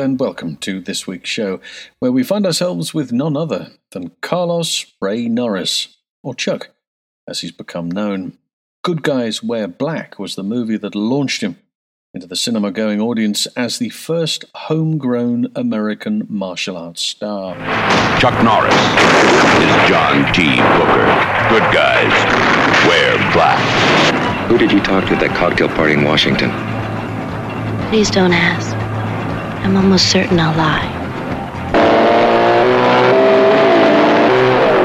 and welcome to this week's show, where we find ourselves with none other than Carlos Ray Norris, or Chuck, as he's become known. Good Guys Wear Black was the movie that launched him into the cinema going audience as the first homegrown American martial arts star. Chuck Norris is John T. Booker. Good Guys Wear Black. Who did you talk to at that cocktail party in Washington? Please don't ask. I'm almost certain I'll lie.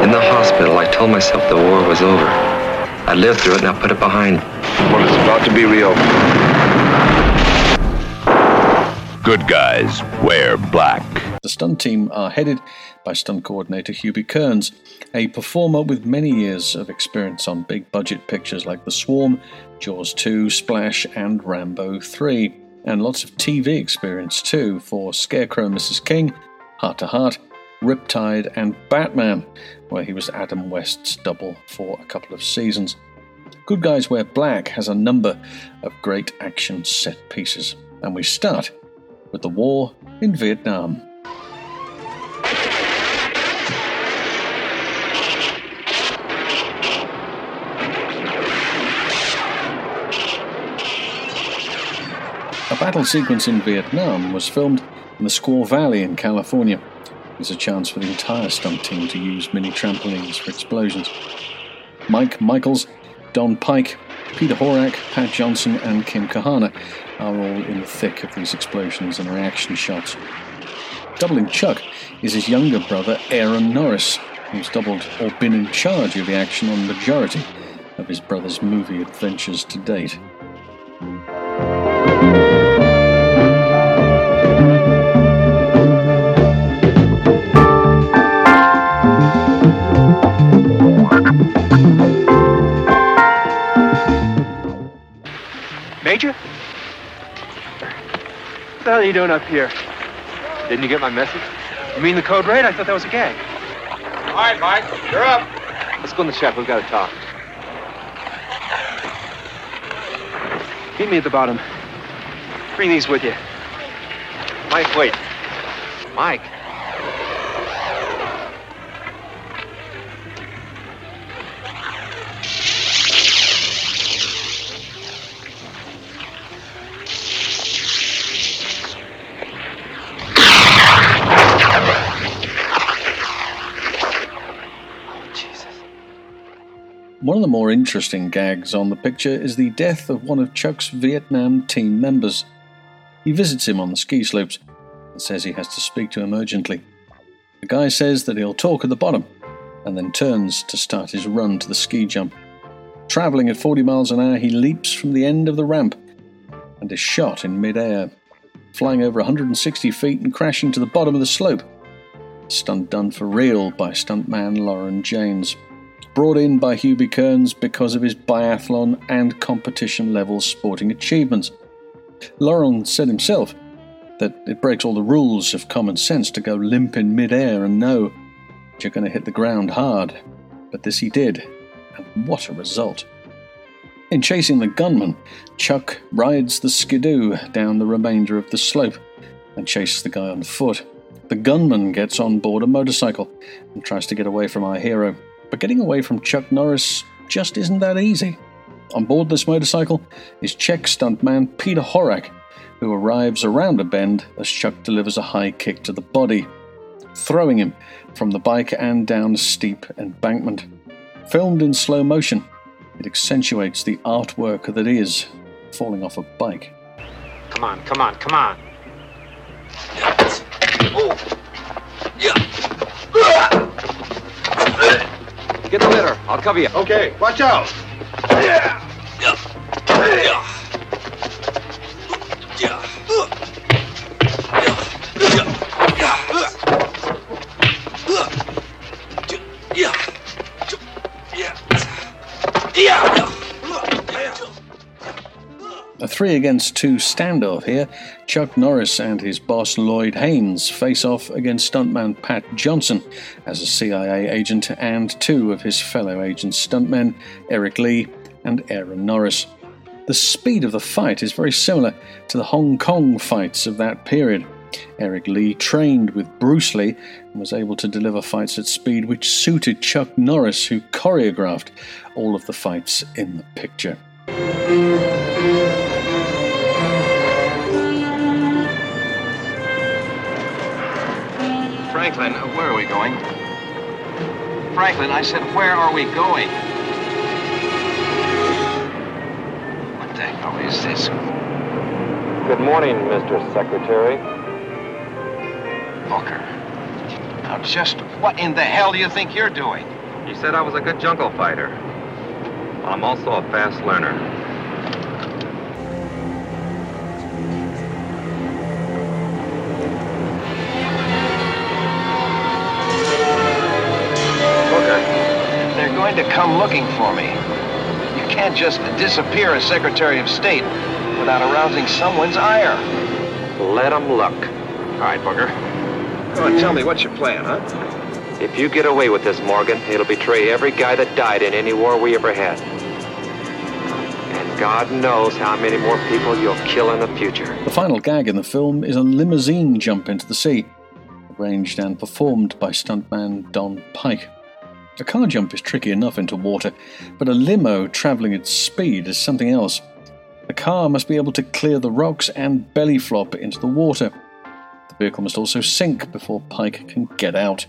In the hospital, I told myself the war was over. I lived through it and I put it behind. Well, it's about to be reopened. Good Guys Wear Black. The stunt team are headed by stunt coordinator Hubie Kerns, a performer with many years of experience on big budget pictures like The Swarm, Jaws 2, Splash, and Rambo 3 and lots of TV experience too for Scarecrow Mrs. King, Heart to Heart, Riptide, and Batman, where he was Adam West's double for a couple of seasons. Good Guys Wear Black has a number of great action set pieces, and we start with the war in Vietnam. A battle sequence in Vietnam was filmed in the Squaw Valley in California. There's a chance for the entire stunt team to use mini trampolines for explosions. Mike Michaels, Don Pike, Peter Horak, Pat Johnson, and Kim Kahana are all in the thick of these explosions and reaction shots. Doubling Chuck is his younger brother, Aaron Norris, who's doubled or been in charge of the action on the majority of his brother's movie adventures to date. Hell are you doing up here? Didn't you get my message? You mean the code red? I thought that was a gang. All right, Mike, you're up. Let's go in the shack. We've got to talk. Meet me at the bottom. Bring these with you. Mike, wait. Mike. One of the more interesting gags on the picture is the death of one of Chuck's Vietnam team members. He visits him on the ski slopes and says he has to speak to him urgently. The guy says that he'll talk at the bottom and then turns to start his run to the ski jump. Travelling at 40 miles an hour, he leaps from the end of the ramp and is shot in midair, flying over 160 feet and crashing to the bottom of the slope. Stunt done for real by stuntman Lauren James brought in by Hubie Kerns because of his biathlon and competition level sporting achievements. Laurent said himself that it breaks all the rules of common sense to go limp in midair and know that you're going to hit the ground hard. But this he did, and what a result! In chasing the gunman, Chuck rides the skidoo down the remainder of the slope and chases the guy on foot. The gunman gets on board a motorcycle and tries to get away from our hero. But getting away from Chuck Norris just isn't that easy. On board this motorcycle is Czech stuntman Peter Horak, who arrives around a bend as Chuck delivers a high kick to the body, throwing him from the bike and down a steep embankment. Filmed in slow motion, it accentuates the artwork that is falling off a bike. Come on, come on, come on. Oh. Get the litter. I'll cover you. Okay, watch out. A three against two standoff here. Chuck Norris and his boss Lloyd Haynes face off against stuntman Pat Johnson as a CIA agent and two of his fellow agent stuntmen, Eric Lee and Aaron Norris. The speed of the fight is very similar to the Hong Kong fights of that period, Eric Lee trained with Bruce Lee and was able to deliver fights at speed which suited Chuck Norris, who choreographed all of the fights in the picture. Franklin, uh, where are we going? Franklin, I said, where are we going? What the hell is this? Good morning, Mr. Secretary. Booker. Now, just what in the hell do you think you're doing? You said I was a good jungle fighter. Well, I'm also a fast learner. Going come looking for me. You can't just disappear as Secretary of State without arousing someone's ire. Let 'em look. All right, Booker. Go on, tell me, what's your plan, huh? If you get away with this, Morgan, it'll betray every guy that died in any war we ever had. And God knows how many more people you'll kill in the future. The final gag in the film is a limousine jump into the sea, arranged and performed by stuntman Don Pike. A car jump is tricky enough into water, but a limo travelling at speed is something else. The car must be able to clear the rocks and belly flop into the water. The vehicle must also sink before Pike can get out.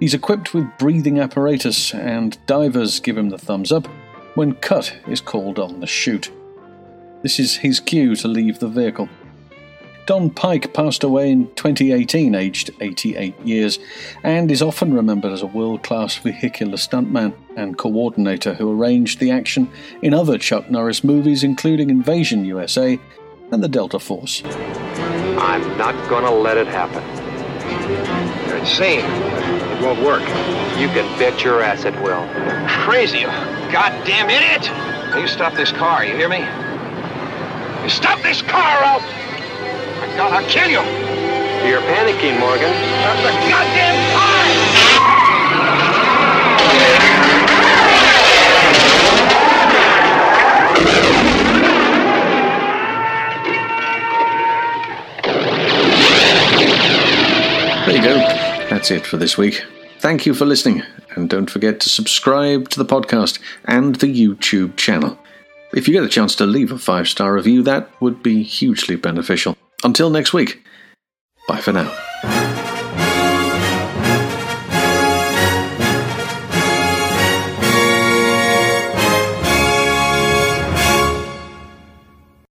He's equipped with breathing apparatus, and divers give him the thumbs up when cut is called on the shoot. This is his cue to leave the vehicle. Don Pike passed away in 2018, aged 88 years, and is often remembered as a world class vehicular stuntman and coordinator who arranged the action in other Chuck Norris movies, including Invasion USA and The Delta Force. I'm not gonna let it happen. You're insane. It won't work. You can bet your ass it will. Crazy, you goddamn idiot! You stop this car, you hear me? You stop this car out! My God, I'll kill you! You're panicking, Morgan. That's the goddamn car! There you go. That's it for this week. Thank you for listening, and don't forget to subscribe to the podcast and the YouTube channel. If you get a chance to leave a five star review, that would be hugely beneficial. Until next week, bye for now.